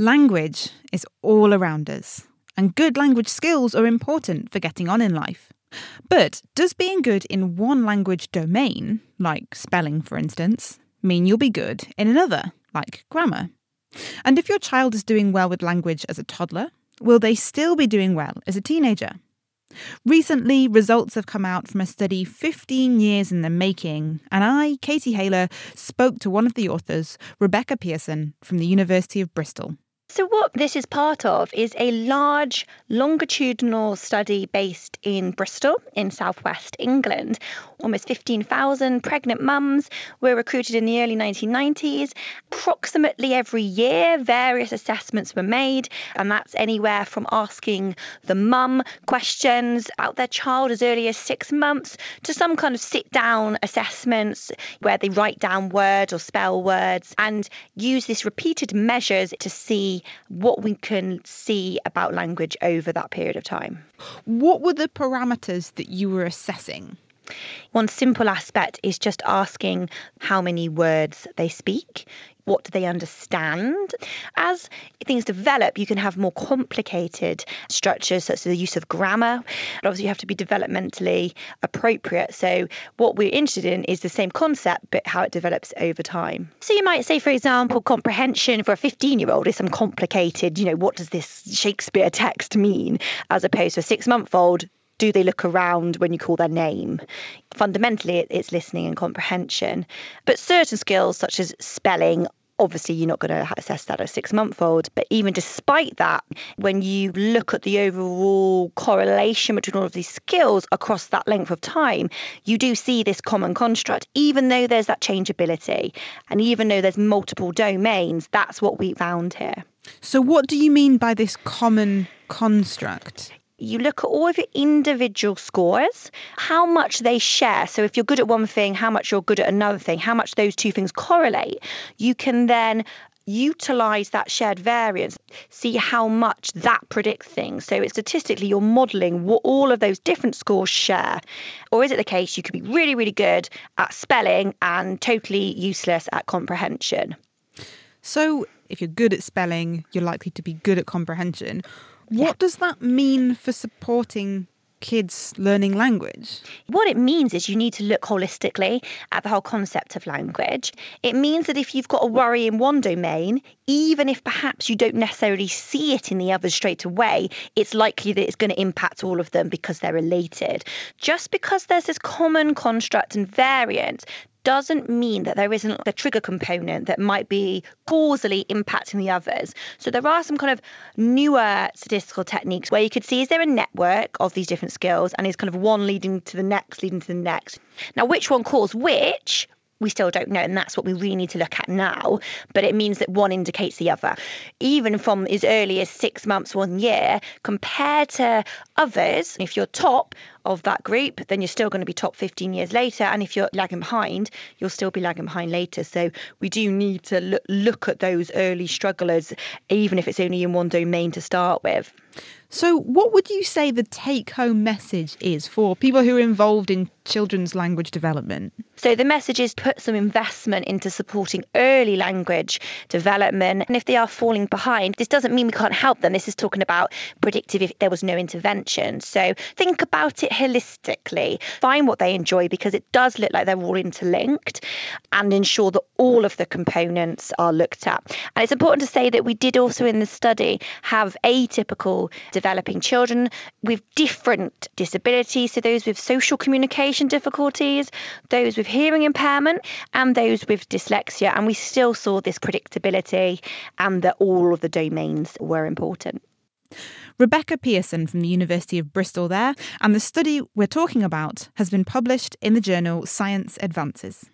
Language is all around us, and good language skills are important for getting on in life. But does being good in one language domain, like spelling for instance, mean you'll be good in another, like grammar? And if your child is doing well with language as a toddler, will they still be doing well as a teenager? Recently, results have come out from a study 15 years in the making, and I, Katie Haylor, spoke to one of the authors, Rebecca Pearson, from the University of Bristol. So, what this is part of is a large longitudinal study based in Bristol, in southwest England. Almost 15,000 pregnant mums were recruited in the early 1990s. Approximately every year, various assessments were made, and that's anywhere from asking the mum questions about their child as early as six months to some kind of sit down assessments where they write down words or spell words and use this repeated measures to see what we can see about language over that period of time. What were the parameters that you were assessing? One simple aspect is just asking how many words they speak. What do they understand? As things develop, you can have more complicated structures, such as the use of grammar. But obviously, you have to be developmentally appropriate. So, what we're interested in is the same concept, but how it develops over time. So, you might say, for example, comprehension for a 15 year old is some complicated, you know, what does this Shakespeare text mean? As opposed to a six month old, do they look around when you call their name? Fundamentally, it's listening and comprehension. But certain skills, such as spelling, obviously you're not going to assess that at a six month old. But even despite that, when you look at the overall correlation between all of these skills across that length of time, you do see this common construct, even though there's that changeability and even though there's multiple domains, that's what we found here. So, what do you mean by this common construct? You look at all of your individual scores, how much they share. So if you're good at one thing, how much you're good at another thing, how much those two things correlate. You can then utilize that shared variance, see how much that predicts things. So it's statistically you're modeling what all of those different scores share. Or is it the case you could be really, really good at spelling and totally useless at comprehension? So if you're good at spelling, you're likely to be good at comprehension. What does that mean for supporting kids learning language? What it means is you need to look holistically at the whole concept of language. It means that if you've got a worry in one domain, even if perhaps you don't necessarily see it in the others straight away, it's likely that it's going to impact all of them because they're related. Just because there's this common construct and variant doesn't mean that there isn't a trigger component that might be causally impacting the others. So there are some kind of newer statistical techniques where you could see is there a network of these different skills and is kind of one leading to the next, leading to the next. Now, which one caused which? We still don't know, and that's what we really need to look at now. But it means that one indicates the other. Even from as early as six months, one year, compared to others, if you're top of that group, then you're still going to be top 15 years later. And if you're lagging behind, you'll still be lagging behind later. So we do need to look, look at those early strugglers, even if it's only in one domain to start with. So, what would you say the take home message is for people who are involved in children's language development? So, the message is put some investment into supporting early language development. And if they are falling behind, this doesn't mean we can't help them. This is talking about predictive if there was no intervention. So, think about it holistically, find what they enjoy because it does look like they're all interlinked and ensure that all of the components are looked at. And it's important to say that we did also in the study have atypical developing children with different disabilities. So, those with social communication difficulties, those with hearing impairment, and those with dyslexia. And we still saw this predictability and that all of the domains were important. Rebecca Pearson from the University of Bristol there, and the study we're talking about has been published in the journal Science Advances.